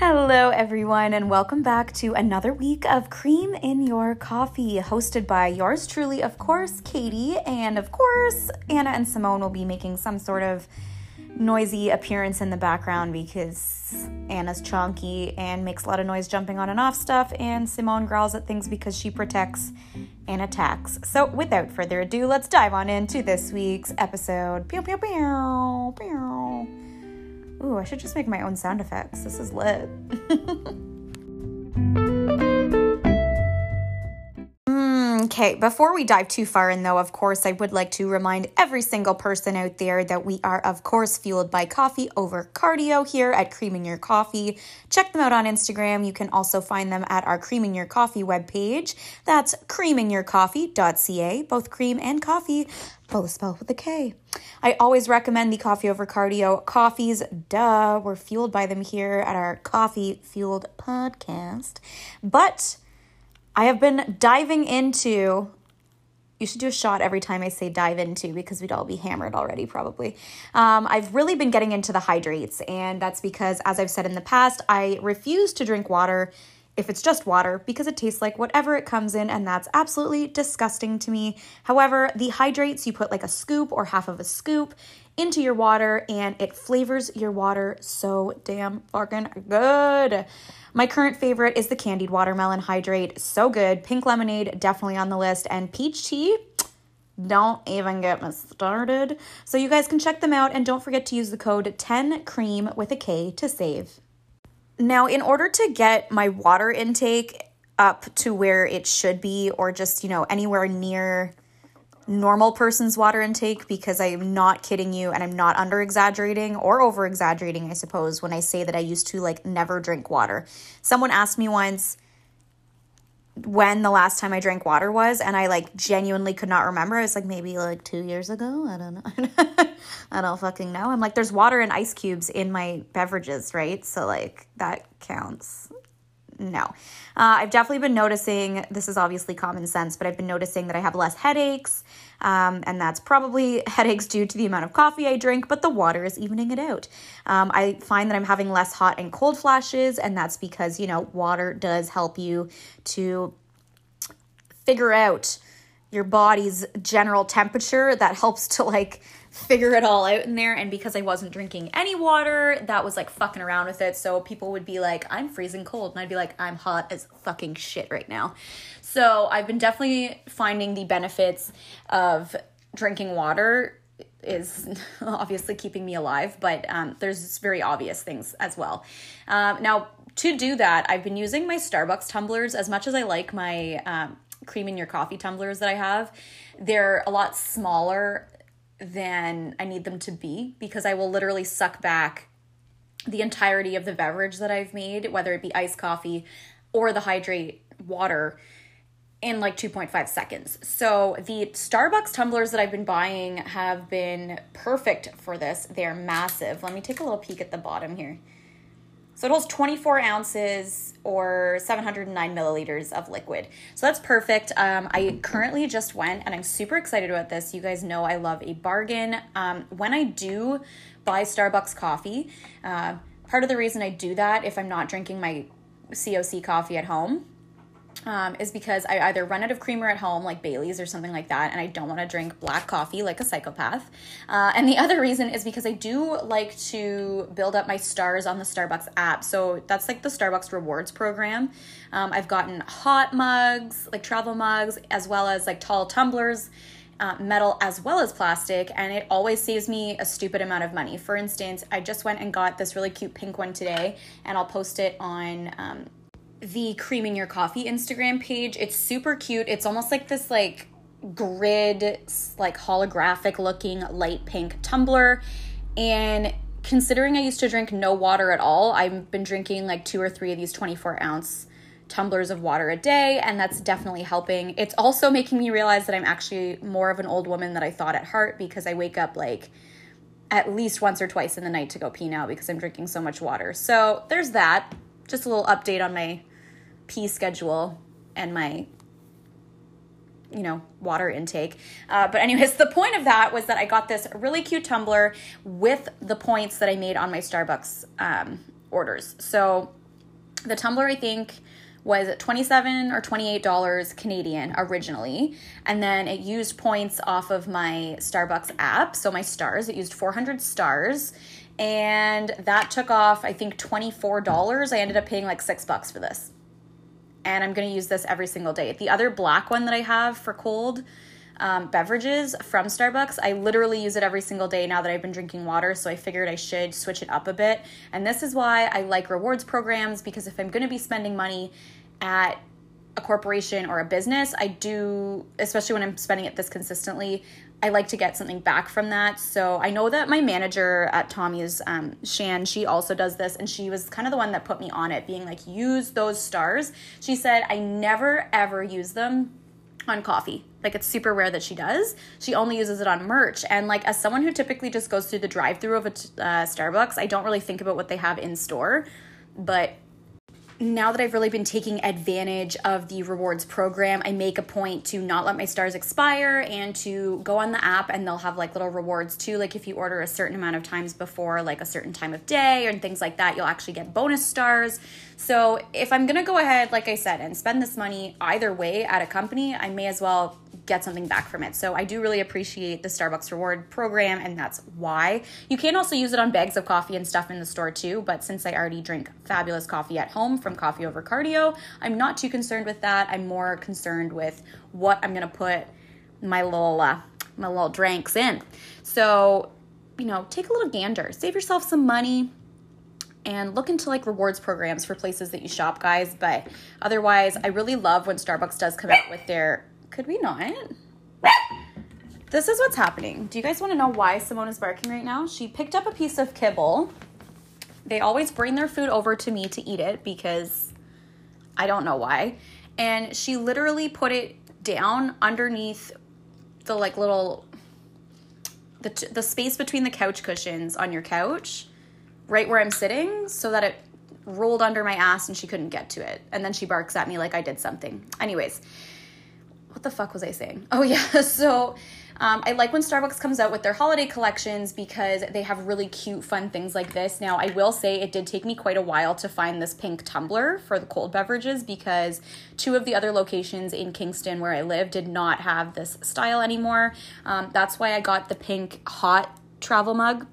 Hello, everyone, and welcome back to another week of Cream in Your Coffee, hosted by yours truly, of course, Katie. And of course, Anna and Simone will be making some sort of noisy appearance in the background because Anna's chunky and makes a lot of noise jumping on and off stuff, and Simone growls at things because she protects and attacks. So, without further ado, let's dive on into this week's episode. Pew, pew, pew, pew. Ooh, I should just make my own sound effects. This is lit. Okay, before we dive too far in, though, of course, I would like to remind every single person out there that we are, of course, fueled by coffee over cardio here at Creaming Your Coffee. Check them out on Instagram. You can also find them at our Creaming Your Coffee webpage. That's creamingyourcoffee.ca, both cream and coffee, both spelled with a K. I always recommend the coffee over cardio coffees. Duh, we're fueled by them here at our Coffee Fueled podcast. But I have been diving into. You should do a shot every time I say dive into because we'd all be hammered already, probably. Um, I've really been getting into the hydrates, and that's because, as I've said in the past, I refuse to drink water if it's just water because it tastes like whatever it comes in, and that's absolutely disgusting to me. However, the hydrates, you put like a scoop or half of a scoop into your water, and it flavors your water so damn fucking good. My current favorite is the candied watermelon hydrate. So good. Pink lemonade, definitely on the list. And peach tea, don't even get me started. So you guys can check them out and don't forget to use the code 10cream with a K to save. Now, in order to get my water intake up to where it should be, or just, you know, anywhere near normal person's water intake because I am not kidding you and I'm not under exaggerating or over exaggerating, I suppose, when I say that I used to like never drink water. Someone asked me once when the last time I drank water was, and I like genuinely could not remember. I was like, maybe like two years ago. I don't know. I don't fucking know. I'm like, there's water and ice cubes in my beverages, right? So, like, that counts no. Uh, I've definitely been noticing, this is obviously common sense, but I've been noticing that I have less headaches, um, and that's probably headaches due to the amount of coffee I drink, but the water is evening it out. Um, I find that I'm having less hot and cold flashes, and that's because, you know, water does help you to figure out your body's general temperature that helps to like figure it all out in there. And because I wasn't drinking any water, that was like fucking around with it. So people would be like, I'm freezing cold. And I'd be like, I'm hot as fucking shit right now. So I've been definitely finding the benefits of drinking water is obviously keeping me alive, but um, there's very obvious things as well. Um, now, to do that, I've been using my Starbucks tumblers as much as I like my um, cream in your coffee tumblers that I have. They're a lot smaller than I need them to be because I will literally suck back the entirety of the beverage that I've made, whether it be iced coffee or the hydrate water, in like 2.5 seconds. So the Starbucks tumblers that I've been buying have been perfect for this. They're massive. Let me take a little peek at the bottom here. So it holds 24 ounces or 709 milliliters of liquid. So that's perfect. Um, I currently just went and I'm super excited about this. You guys know I love a bargain. Um, when I do buy Starbucks coffee, uh, part of the reason I do that if I'm not drinking my COC coffee at home um, is because I either run out of creamer at home, like Bailey's or something like that, and I don't want to drink black coffee like a psychopath. Uh, and the other reason is because I do like to build up my stars on the Starbucks app. So that's like the Starbucks rewards program. Um, I've gotten hot mugs, like travel mugs, as well as like tall tumblers. Uh, metal as well as plastic, and it always saves me a stupid amount of money. For instance, I just went and got this really cute pink one today, and I'll post it on um, the creaming your coffee Instagram page. It's super cute. It's almost like this like grid like holographic looking light pink tumbler and considering I used to drink no water at all, I've been drinking like two or three of these 24 ounce tumblers of water a day, and that's definitely helping. It's also making me realize that I'm actually more of an old woman than I thought at heart because I wake up like at least once or twice in the night to go pee now because I'm drinking so much water. So there's that. Just a little update on my pee schedule and my you know water intake. Uh, but anyways the point of that was that i got this really cute tumbler with the points that i made on my starbucks um, orders. So The tumbler, I think, was 27 or 28 dollars Canadian originally. And then it used points off of my Starbucks app. So my stars it used 400 stars. And that took off I think $24 I ended up paying like 6 bucks for this and I'm going to use this every single day the other black one that I have for cold um, beverages from Starbucks. I literally use it every single day now that I've been drinking water, so I figured I should switch it up a bit. And this is why I like rewards programs because if I'm going to be spending money at a corporation or a business, I do, especially when I'm spending it this consistently, I like to get something back from that. So I know that my manager at Tommy's, um, Shan, she also does this, and she was kind of the one that put me on it, being like, use those stars. She said, I never ever use them on coffee. Like it's super rare that she does. She only uses it on merch. And like as someone who typically just goes through the drive-through of a uh, Starbucks, I don't really think about what they have in store. But now that I've really been taking advantage of the rewards program, I make a point to not let my stars expire and to go on the app and they'll have like little rewards too. Like if you order a certain amount of times before like a certain time of day and things like that, you'll actually get bonus stars. So if I'm gonna go ahead, like I said, and spend this money either way at a company, I may as well get something back from it. So I do really appreciate the Starbucks reward program, and that's why. You can also use it on bags of coffee and stuff in the store too, but since I already drink fabulous coffee at home from Coffee Over Cardio, I'm not too concerned with that. I'm more concerned with what I'm gonna put my little uh, my little drinks in. So, you know, take a little gander, save yourself some money and look into like rewards programs for places that you shop, guys. But otherwise, I really love when Starbucks does come out with their could we not? This is what's happening. Do you guys want to know why Simone is barking right now? She picked up a piece of kibble. They always bring their food over to me to eat it because I don't know why. And she literally put it down underneath the like little the the space between the couch cushions on your couch, right where I'm sitting, so that it rolled under my ass and she couldn't get to it. And then she barks at me like I did something. Anyways, what the fuck was I saying? Oh, yeah. So um, I like when Starbucks comes out with their holiday collections because they have really cute, fun things like this. Now, I will say it did take me quite a while to find this pink tumbler for the cold beverages because two of the other locations in Kingston where I live did not have this style anymore. Um, that's why I got the pink hot travel mug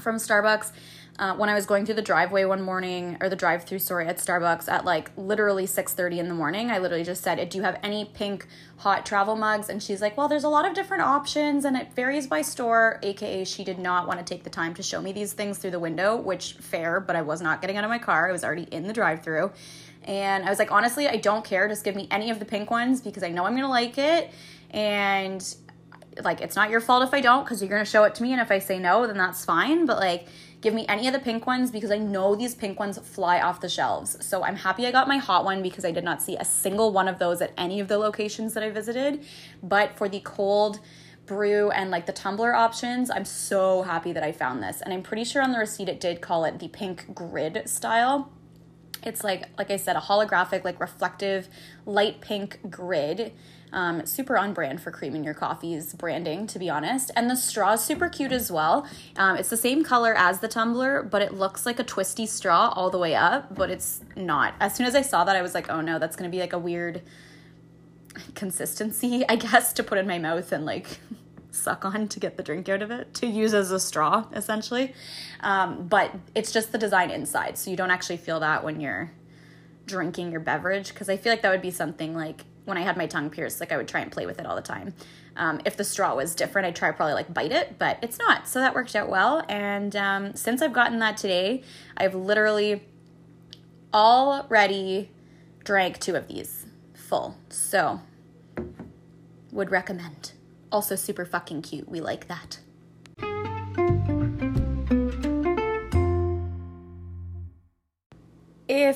from Starbucks uh, when I was going through the driveway one morning, or the drive-through, sorry, at Starbucks at like literally 6:30 in the morning. I literally just said, "Do you have any pink hot travel mugs?" And she's like, "Well, there's a lot of different options, and it varies by store." AKA, she did not want to take the time to show me these things through the window, which fair, but I was not getting out of my car. I was already in the drive-through. And I was like, honestly, I don't care. Just give me any of the pink ones because I know I'm gonna like it. And like, it's not your fault if I don't because you're gonna show it to me. And if I say no, then that's fine. But like, Give me any of the pink ones because I know these pink ones fly off the shelves. So I'm happy I got my hot one because I did not see a single one of those at any of the locations that I visited. But for the cold, brew and like the tumbler options, I'm so happy that I found this. And I'm pretty sure on the receipt it did call it the pink grid style. It's like like I said a holographic like reflective light pink grid um, super on brand for Cream in Your Coffee's branding, to be honest. And the straw is super cute as well. Um, it's the same color as the tumbler, but it looks like a twisty straw all the way up, but it's not. As soon as I saw that, I was like, oh no, that's going to be like a weird consistency, I guess, to put in my mouth and like suck on to get the drink out of it, to use as a straw, essentially. Um, but it's just the design inside, so you don't actually feel that when you're drinking your beverage, because I feel like that would be something like when I had my tongue pierced, like I would try and play with it all the time. Um, if the straw was different, I'd try probably like bite it, but it's not. So that worked out well. And um, since I've gotten that today, I've literally already drank two of these full. So would recommend. Also super fucking cute. We like that.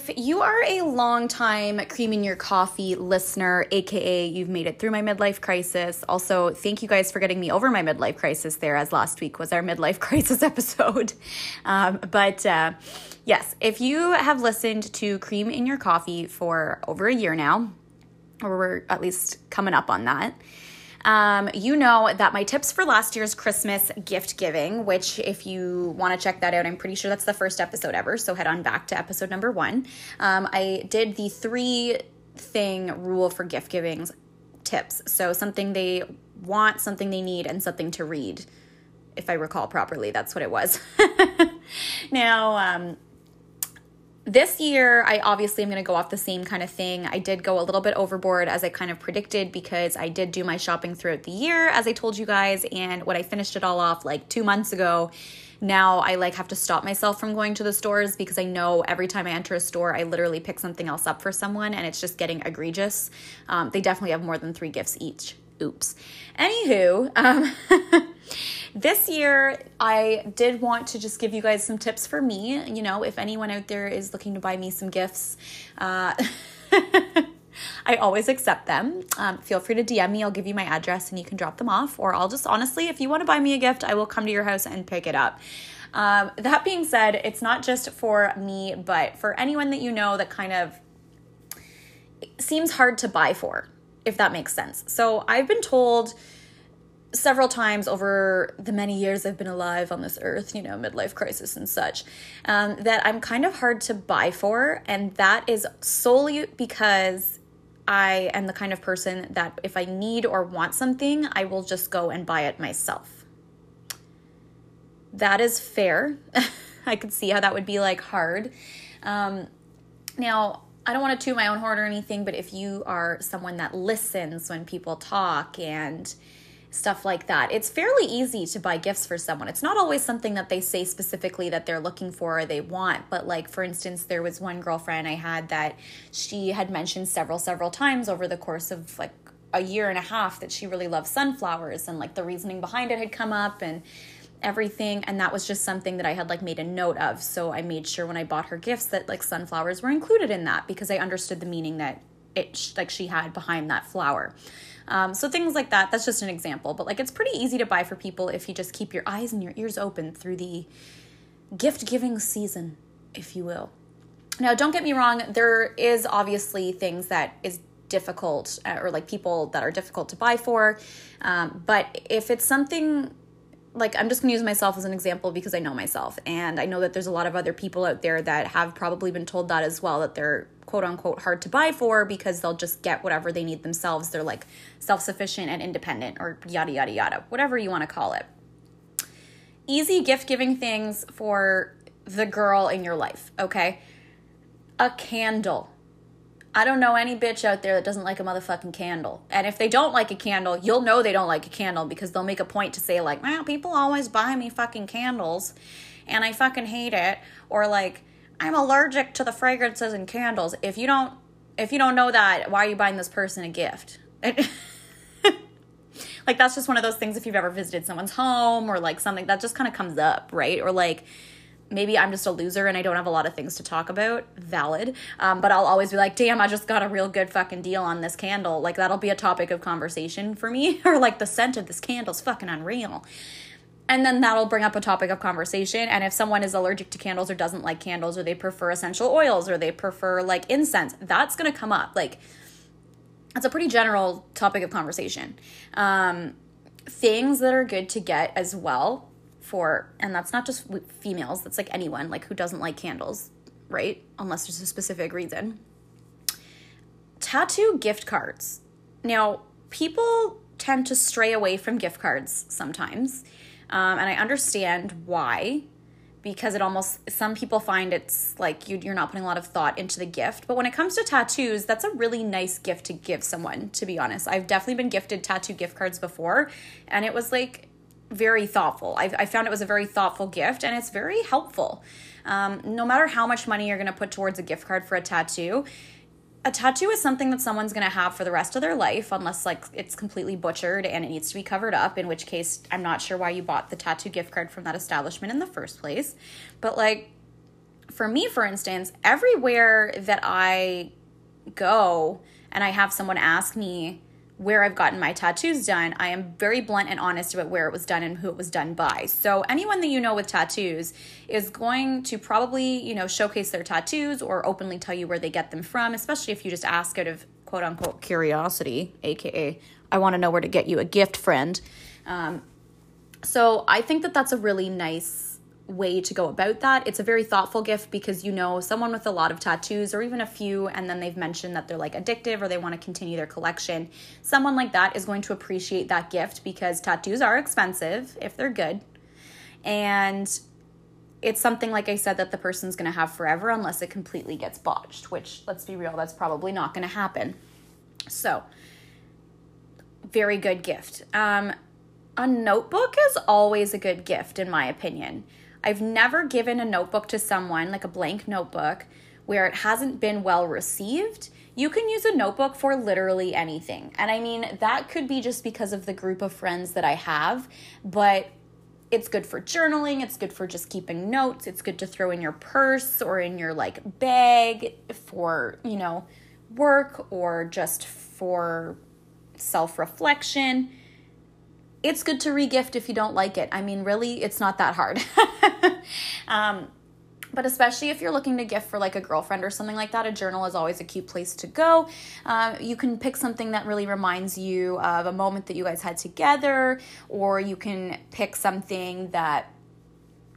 If you are a long time Cream in Your Coffee listener, aka you've made it through my midlife crisis, also thank you guys for getting me over my midlife crisis there, as last week was our midlife crisis episode. Um, but uh, yes, if you have listened to Cream in Your Coffee for over a year now, or we're at least coming up on that, Um, you know that my tips for last year's Christmas gift giving, which if you want to check that out, I'm pretty sure that's the first episode ever. So head on back to episode number one. Um, I did the three thing rule for gift givings tips. So something they want, something they need, and something to read. If I recall properly, that's what it was. now, um, this year, I obviously am going to go off the same kind of thing. I did go a little bit overboard as I kind of predicted because I did do my shopping throughout the year, as I told you guys. And when I finished it all off like two months ago, now I like have to stop myself from going to the stores because I know every time I enter a store, I literally pick something else up for someone and it's just getting egregious. Um, they definitely have more than three gifts each. Oops. Anywho, um, this year I did want to just give you guys some tips for me. You know, if anyone out there is looking to buy me some gifts, uh, I always accept them. Um, feel free to DM me. I'll give you my address and you can drop them off. Or I'll just honestly, if you want to buy me a gift, I will come to your house and pick it up. Um, that being said, it's not just for me, but for anyone that you know that kind of seems hard to buy for if that makes sense. So I've been told several times over the many years I've been alive on this earth, you know, midlife crisis and such, um, that I'm kind of hard to buy for. And that is solely because I am the kind of person that if I need or want something, I will just go and buy it myself. That is fair. I could see how that would be like hard. Um, now, I don't want to toot my own horn or anything, but if you are someone that listens when people talk and stuff like that, it's fairly easy to buy gifts for someone. It's not always something that they say specifically that they're looking for or they want, but like for instance, there was one girlfriend I had that she had mentioned several, several times over the course of like a year and a half that she really loves sunflowers and like the reasoning behind it had come up and everything and that was just something that I had like made a note of. So I made sure when I bought her gifts that like sunflowers were included in that because I understood the meaning that it like she had behind that flower. Um, so things like that. That's just an example, but like it's pretty easy to buy for people if you just keep your eyes and your ears open through the gift giving season, if you will. Now, don't get me wrong. There is obviously things that is difficult uh, or like people that are difficult to buy for. Um, but if it's something like I'm just going to use myself as an example because I know myself and I know that there's a lot of other people out there that have probably been told that as well that they're quote unquote hard to buy for because they'll just get whatever they need themselves. They're like self-sufficient and independent or yada yada yada, whatever you want to call it. Easy gift giving things for the girl in your life, okay? A candle I don't know any bitch out there that doesn't like a motherfucking candle. And if they don't like a candle, you'll know they don't like a candle because they'll make a point to say, like, wow, people always buy me fucking candles and I fucking hate it. Or like, I'm allergic to the fragrances and candles. If you don't if you don't know that, why are you buying this person a gift? like that's just one of those things if you've ever visited someone's home or like something that just kind of comes up, right? Or like maybe I'm just a loser and I don't have a lot of things to talk about. Valid. Um, but I'll always be like, damn, I just got a real good fucking deal on this candle. Like, that'll be a topic of conversation for me. or like, the scent of this candle's fucking unreal. And then that'll bring up a topic of conversation. And if someone is allergic to candles or doesn't like candles or they prefer essential oils or they prefer like incense, that's going to come up. Like, it's a pretty general topic of conversation. Um, things that are good to get as well for and that's not just females that's like anyone like who doesn't like candles right unless there's a specific reason tattoo gift cards now people tend to stray away from gift cards sometimes um, and i understand why because it almost some people find it's like you, you're not putting a lot of thought into the gift but when it comes to tattoos that's a really nice gift to give someone to be honest i've definitely been gifted tattoo gift cards before and it was like very thoughtful. I, I found it was a very thoughtful gift and it's very helpful. Um, no matter how much money you're going to put towards a gift card for a tattoo, a tattoo is something that someone's going to have for the rest of their life unless like it's completely butchered and it needs to be covered up in which case i'm not sure why you bought the tattoo gift card from that establishment in the first place. But like for me for instance everywhere that i go and i have someone ask me where I've gotten my tattoos done, I am very blunt and honest about where it was done and who it was done by. So anyone that you know with tattoos is going to probably, you know, showcase their tattoos or openly tell you where they get them from, especially if you just ask out of quote unquote curiosity, aka I want to know where to get you a gift, friend. Um, so I think that that's a really nice way to go about that. It's a very thoughtful gift because you know someone with a lot of tattoos or even a few and then they've mentioned that they're like addictive or they want to continue their collection. Someone like that is going to appreciate that gift because tattoos are expensive if they're good. And it's something like I said that the person's going to have forever unless it completely gets botched, which let's be real, that's probably not going to happen. So, very good gift. Um, a notebook is always a good gift, in my opinion. I've never given a notebook to someone, like a blank notebook, where it hasn't been well received. You can use a notebook for literally anything. And I mean, that could be just because of the group of friends that I have, but it's good for journaling, it's good for just keeping notes, it's good to throw in your purse or in your like bag for, you know, work or just for self-reflection. It's good to regift if you don't like it. I mean, really, it's not that hard. um, but especially if you're looking to gift for like a girlfriend or something like that, a journal is always a cute place to go. Um, you can pick something that really reminds you of a moment that you guys had together, or you can pick something that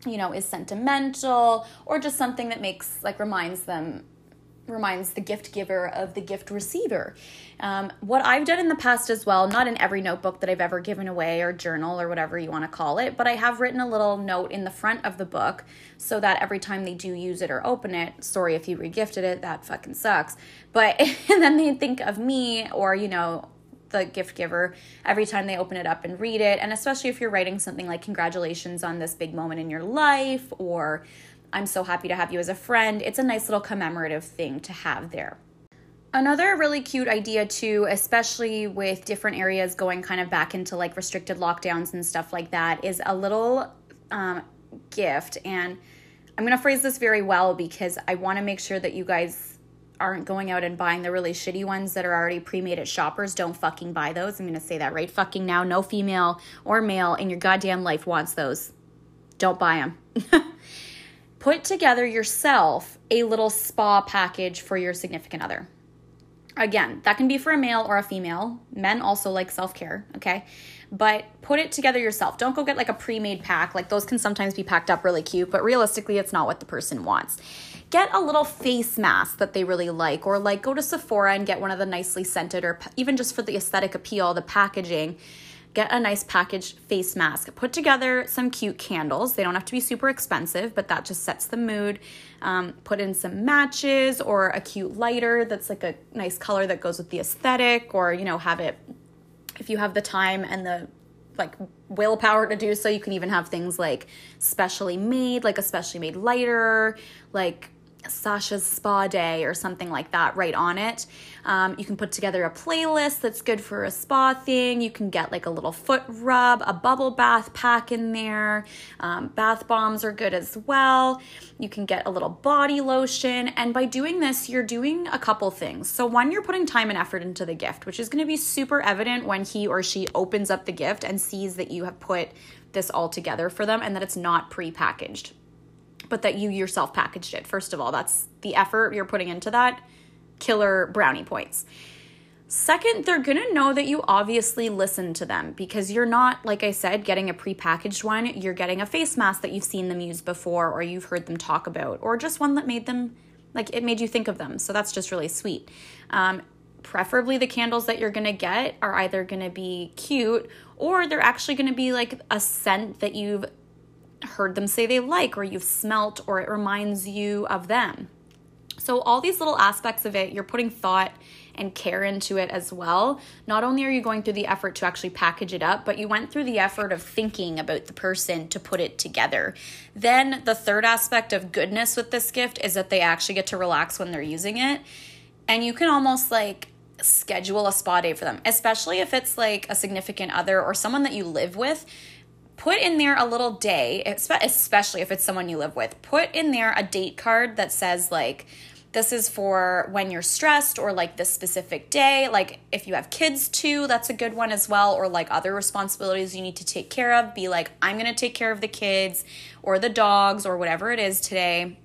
you know is sentimental or just something that makes like reminds them reminds the gift giver of the gift receiver. Um, what I've done in the past as well, not in every notebook that I've ever given away or journal or whatever you want to call it, but I have written a little note in the front of the book so that every time they do use it or open it, sorry if you regifted it, that fucking sucks. But and then they think of me or, you know, the gift giver every time they open it up and read it. And especially if you're writing something like, Congratulations on this big moment in your life, or I'm so happy to have you as a friend. It's a nice little commemorative thing to have there. Another really cute idea, too, especially with different areas going kind of back into like restricted lockdowns and stuff like that, is a little um, gift. And I'm going to phrase this very well because I want to make sure that you guys aren't going out and buying the really shitty ones that are already pre made at shoppers. Don't fucking buy those. I'm going to say that right fucking now. No female or male in your goddamn life wants those. Don't buy them. put together yourself a little spa package for your significant other. Again, that can be for a male or a female. Men also like self care, okay? But put it together yourself. Don't go get like a pre made pack. Like those can sometimes be packed up really cute, but realistically, it's not what the person wants. Get a little face mask that they really like, or like go to Sephora and get one of the nicely scented, or even just for the aesthetic appeal, the packaging get a nice packaged face mask. Put together some cute candles. They don't have to be super expensive, but that just sets the mood. Um, put in some matches or a cute lighter that's like a nice color that goes with the aesthetic, or you know, have it if you have the time and the like willpower to do so. You can even have things like specially made, like a specially made lighter, like Sasha's spa day or something like that right on it. Um, you can put together a playlist that's good for a spa thing. You can get like a little foot rub, a bubble bath pack in there. Um, bath bombs are good as well. You can get a little body lotion. And by doing this, you're doing a couple things. So, one, you're putting time and effort into the gift, which is going to be super evident when he or she opens up the gift and sees that you have put this all together for them and that it's not pre packaged but that you yourself packaged it. First of all, that's the effort you're putting into that. Killer brownie points. Second, they're gonna know that you obviously listen to them because you're not, like I said, getting a prepackaged one. You're getting a face mask that you've seen them use before or you've heard them talk about, or just one that made them, like, it made you think of them. So that's just really sweet. Um, preferably, the candles that you're gonna get are either gonna be cute or they're actually gonna be like a scent that you've heard them say they like, or you've smelt, or it reminds you of them. So, all these little aspects of it, you're putting thought and care into it as well. Not only are you going through the effort to actually package it up, but you went through the effort of thinking about the person to put it together. Then, the third aspect of goodness with this gift is that they actually get to relax when they're using it. And you can almost like schedule a spa day for them, especially if it's like a significant other or someone that you live with put in there a little day, especially if it's someone you live with. Put in there a date card that says, like, this is for when you're stressed or like this specific day. Like, if you have kids too, that's a good one as well, or like other responsibilities you need to take care of. Be like, I'm gonna take care of the kids or the dogs or whatever it is today.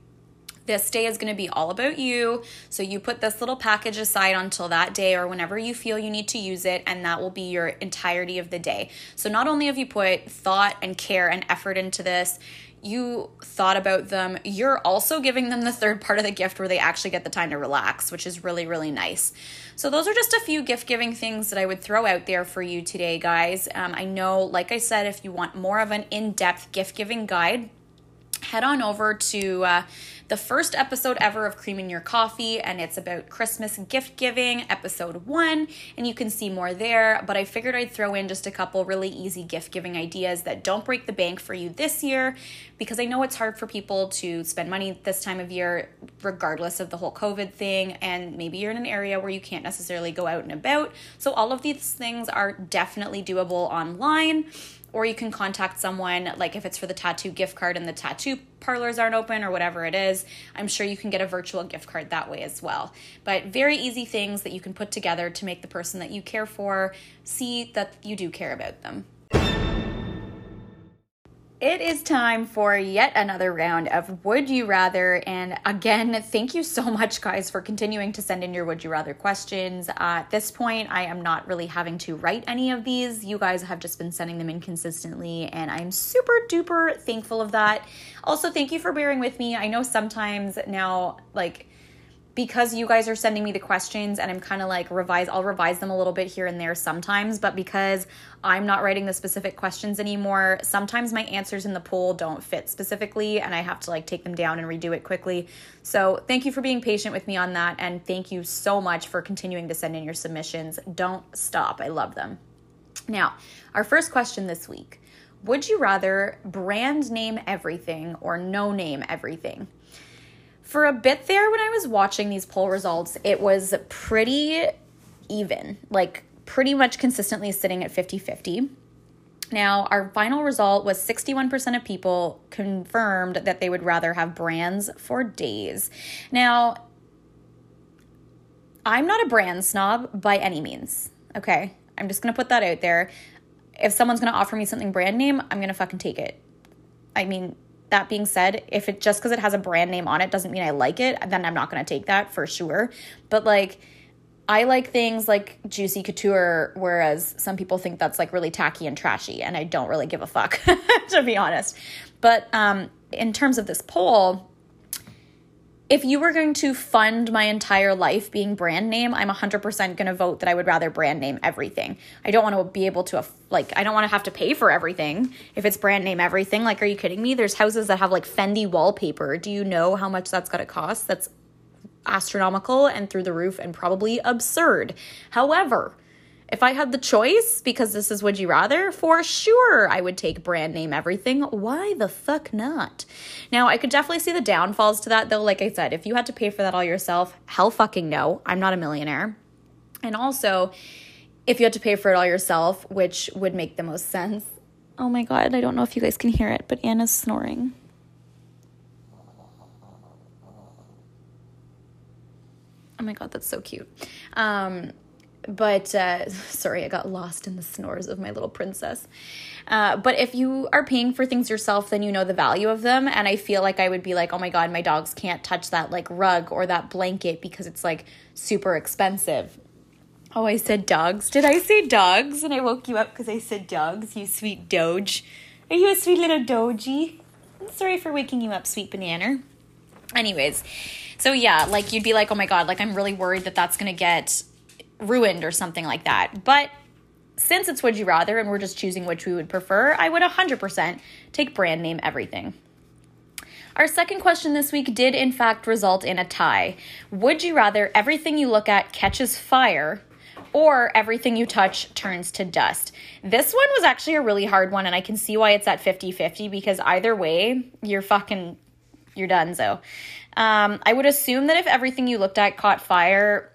This day is going to be all about you. So you put this little package aside until that day or whenever you feel you need to use it, and that will be your entirety of the day. So not only have you put thought and care and effort into this, you thought about them, you're also giving them the third part of the gift where they actually get the time to relax, which is really, really nice. So, those are just a few gift giving things that I would throw out there for you today, guys. Um, I know, like I said, if you want more of an in depth gift giving guide, head on over to uh, the first episode ever of Creaming Your Coffee, and it's about Christmas gift giving, episode one, and you can see more there. But I figured I'd throw in just a couple really easy gift giving ideas that don't break the bank for you this year, because I know it's hard for people to spend money this time of year, regardless of the whole COVID thing, and maybe you're in an area where you can't necessarily go out and about. So, all of these things are definitely doable online or you can contact someone like if it's for the tattoo gift card and the tattoo parlors aren't open or whatever it is i'm sure you can get a virtual gift card that way as well. But very easy things that you can put together to make the person that you care for see that you do care about them it is time for yet another round of Would You Rather. And again, thank you so much, guys, for continuing to send in your Would You Rather questions. Uh, at this point, I am not really having to write any of these. You guys have just been sending them in consistently, and I'm super duper thankful of that. Also, thank you for bearing with me. I know sometimes now, like, because you guys are sending me the questions and I'm kind of like revise I'll revise them a little bit here and there sometimes but because I'm not writing the specific questions anymore sometimes my answers in the poll don't fit specifically and I have to like take them down and redo it quickly. So thank you for being patient with me on that and thank you so much for continuing to send in your submissions. Don't stop. I love them. Now our first question this week. Would you rather brand name everything or no name everything for a bit there when I was watching these poll results, it was pretty even, like pretty much consistently sitting at 50 50. Now, our final result was 61% of people confirmed that they would rather have brands for days. Now, I'm not a brand snob by any means, okay? I'm just gonna put that out there. If someone's gonna offer me something brand name, I'm gonna fucking take it. I mean, that being said, if it just because it has a brand name on it doesn't mean I like it, then I'm not going to take that for sure. But like, I like things like Juicy Couture, whereas some people think that's like really tacky and trashy, and I don't really give a fuck, to be honest. But um, in terms of this poll, if you were going to fund my entire life being brand name, I'm 100% going to vote that I would rather brand name everything. I don't want to be able to, like, I don't want to have to pay for everything if it's brand name everything. Like, are you kidding me? There's houses that have like Fendi wallpaper. Do you know how much that's going to cost? That's astronomical and through the roof and probably absurd. However, if I had the choice, because this is Would You Rather, for sure I would take brand name everything. Why the fuck not? Now, I could definitely see the downfalls to that, though. Like I said, if you had to pay for that all yourself, hell fucking no. I'm not a millionaire. And also, if you had to pay for it all yourself, which would make the most sense. Oh my god, I don't know if you guys can hear it, but Anna's snoring. Oh my god, that's so cute. Um, but uh, sorry, I got lost in the snores of my little princess. Uh, but if you are paying for things yourself, then you know the value of them. And I feel like I would be like, oh my God, my dogs can't touch that like rug or that blanket because it's like super expensive. Oh, I said dogs. Did I say dogs? And I woke you up because I said dogs, you sweet doge. Are you a sweet little dogie? I'm sorry for waking you up, sweet banana. Anyways, so yeah, like you'd be like, oh my God, like I'm really worried that that's going to get ruined or something like that. But since it's Would You Rather and we're just choosing which we would prefer, I would 100% take brand name everything. Our second question this week did, in fact, result in a tie. Would you rather everything you look at catches fire or everything you touch turns to dust? This one was actually a really hard one, and I can see why it's at 50 50 because either way, you're fucking, you're done. So um, I would assume that if everything you looked at caught fire,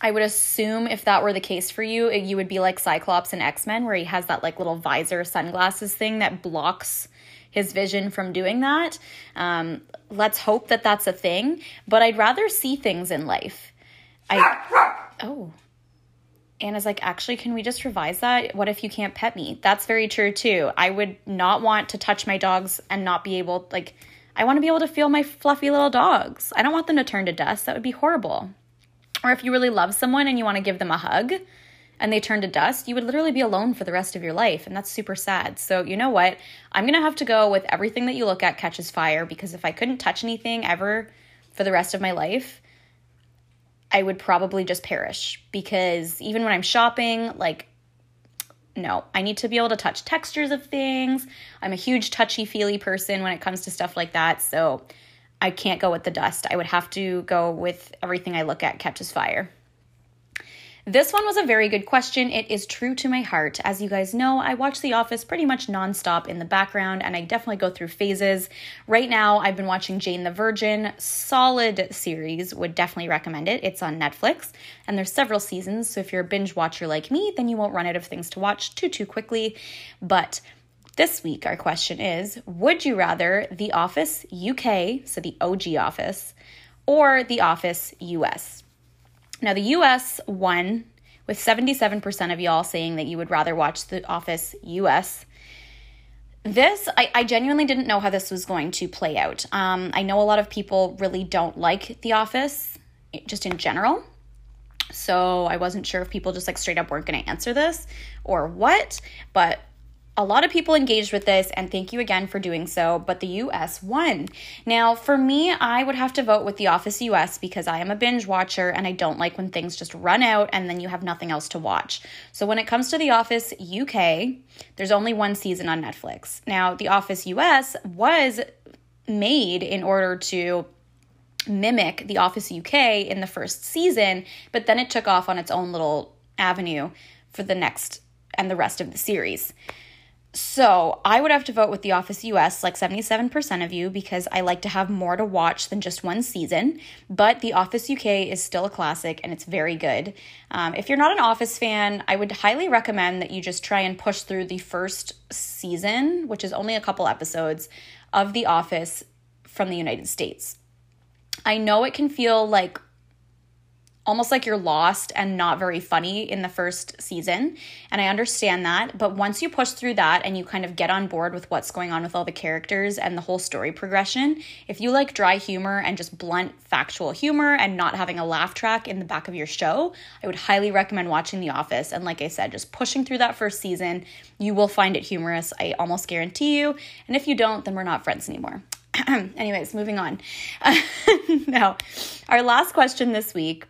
I would assume if that were the case for you, you would be like Cyclops in X Men, where he has that like little visor sunglasses thing that blocks his vision from doing that. Um, let's hope that that's a thing. But I'd rather see things in life. I oh. Anna's like, actually, can we just revise that? What if you can't pet me? That's very true too. I would not want to touch my dogs and not be able like I want to be able to feel my fluffy little dogs. I don't want them to turn to dust. That would be horrible. Or if you really love someone and you want to give them a hug and they turn to dust, you would literally be alone for the rest of your life. And that's super sad. So, you know what? I'm going to have to go with everything that you look at catches fire because if I couldn't touch anything ever for the rest of my life, I would probably just perish because even when I'm shopping, like, no, I need to be able to touch textures of things. I'm a huge touchy feely person when it comes to stuff like that. So I can't go with the dust. I would have to go with everything I look at catches fire. This one was a very good question. It is true to my heart. As you guys know, I watch The Office pretty much nonstop in the background, and I definitely go through phases. Right now, I've been watching Jane the Virgin. Solid series, would definitely recommend it. It's on Netflix, and there's several seasons, so if you're a binge watcher like me, then you won't run out of things to watch too, too quickly. But this week, our question is Would you rather The Office UK, so the OG Office, or The Office US? Now, the US won with 77% of y'all saying that you would rather watch The Office US. This, I, I genuinely didn't know how this was going to play out. Um, I know a lot of people really don't like The Office, just in general. So I wasn't sure if people just like straight up weren't going to answer this or what. But a lot of people engaged with this, and thank you again for doing so. But the US won. Now, for me, I would have to vote with The Office US because I am a binge watcher and I don't like when things just run out and then you have nothing else to watch. So, when it comes to The Office UK, there's only one season on Netflix. Now, The Office US was made in order to mimic The Office UK in the first season, but then it took off on its own little avenue for the next and the rest of the series. So I would have to vote with The Office US, like 77% of you, because I like to have more to watch than just one season. But The Office UK is still a classic and it's very good. Um, if you're not an Office fan, I would highly recommend that you just try and push through the first season, which is only a couple episodes, of The Office from the United States. I know it can feel like almost like you're lost and not very funny in the first season. And I understand that. But once you push through that and you kind of get on board with what's going on with all the characters and the whole story progression, if you like dry humor and just blunt factual humor and not having a laugh track in the back of your show, I would highly recommend watching The Office. And like I said, just pushing through that first season, you will find it humorous. I almost guarantee you. And if you don't, then we're not friends anymore. Anyways, moving on. now, our last question this week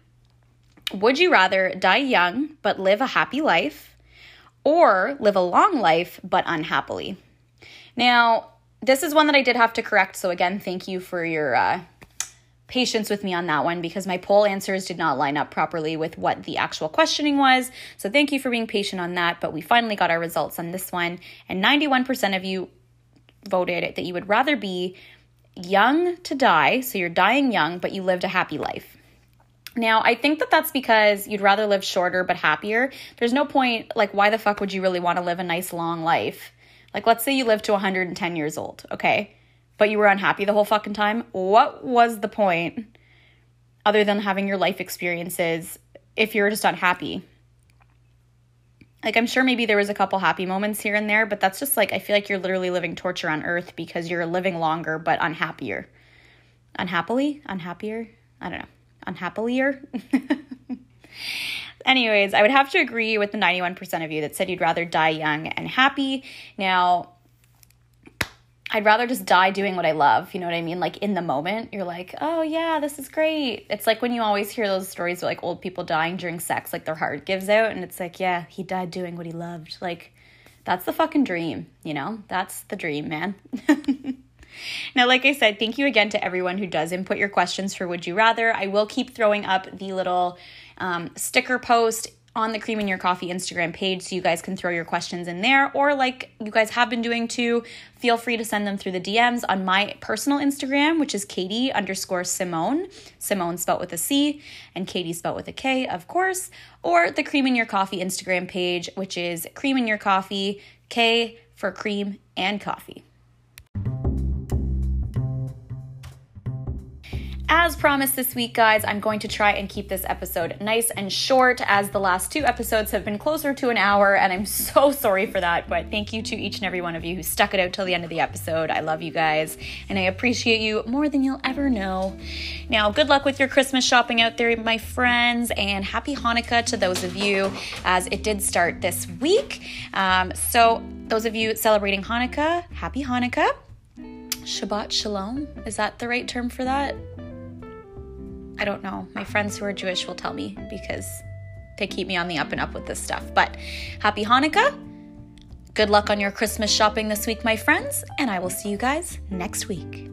would you rather die young but live a happy life or live a long life but unhappily? Now, this is one that I did have to correct. So, again, thank you for your uh, patience with me on that one because my poll answers did not line up properly with what the actual questioning was. So, thank you for being patient on that. But we finally got our results on this one, and 91% of you voted that you would rather be young to die, so you're dying young, but you lived a happy life. Now, I think that that's because you'd rather live shorter but happier. There's no point, like, why the fuck would you really want to live a nice long life? Like, let's say you live to 110 years old, okay? But you were unhappy the whole fucking time. What was the point other than having your life experiences if you're just unhappy? Like, I'm sure maybe there was a couple happy moments here and there, but that's just like, I feel like you're literally living torture on earth because you're living longer but unhappier. Unhappily? Unhappier? I don't know unhappier. Anyways, I would have to agree with the 91% of you that said you'd rather die young and happy. Now, I'd rather just die doing what I love. You know what I mean? Like in the moment, you're like, oh yeah, this is great. It's like when you always hear those stories of like old people dying during sex, like their heart gives out, and it's like, yeah, he died doing what he loved. Like, that's the fucking dream, you know? That's the dream, man. Now, like I said, thank you again to everyone who does input your questions for Would You Rather. I will keep throwing up the little um, sticker post on the Cream in Your Coffee Instagram page so you guys can throw your questions in there. Or, like you guys have been doing too, feel free to send them through the DMs on my personal Instagram, which is Katie underscore Simone. Simone spelt with a C and Katie spelt with a K, of course. Or the Cream in Your Coffee Instagram page, which is Cream in Your Coffee, K for cream and coffee. As promised this week, guys, I'm going to try and keep this episode nice and short as the last two episodes have been closer to an hour, and I'm so sorry for that. But thank you to each and every one of you who stuck it out till the end of the episode. I love you guys, and I appreciate you more than you'll ever know. Now, good luck with your Christmas shopping out there, my friends, and happy Hanukkah to those of you as it did start this week. Um, so, those of you celebrating Hanukkah, happy Hanukkah. Shabbat Shalom. Is that the right term for that? I don't know. My friends who are Jewish will tell me because they keep me on the up and up with this stuff. But happy Hanukkah. Good luck on your Christmas shopping this week, my friends, and I will see you guys next week.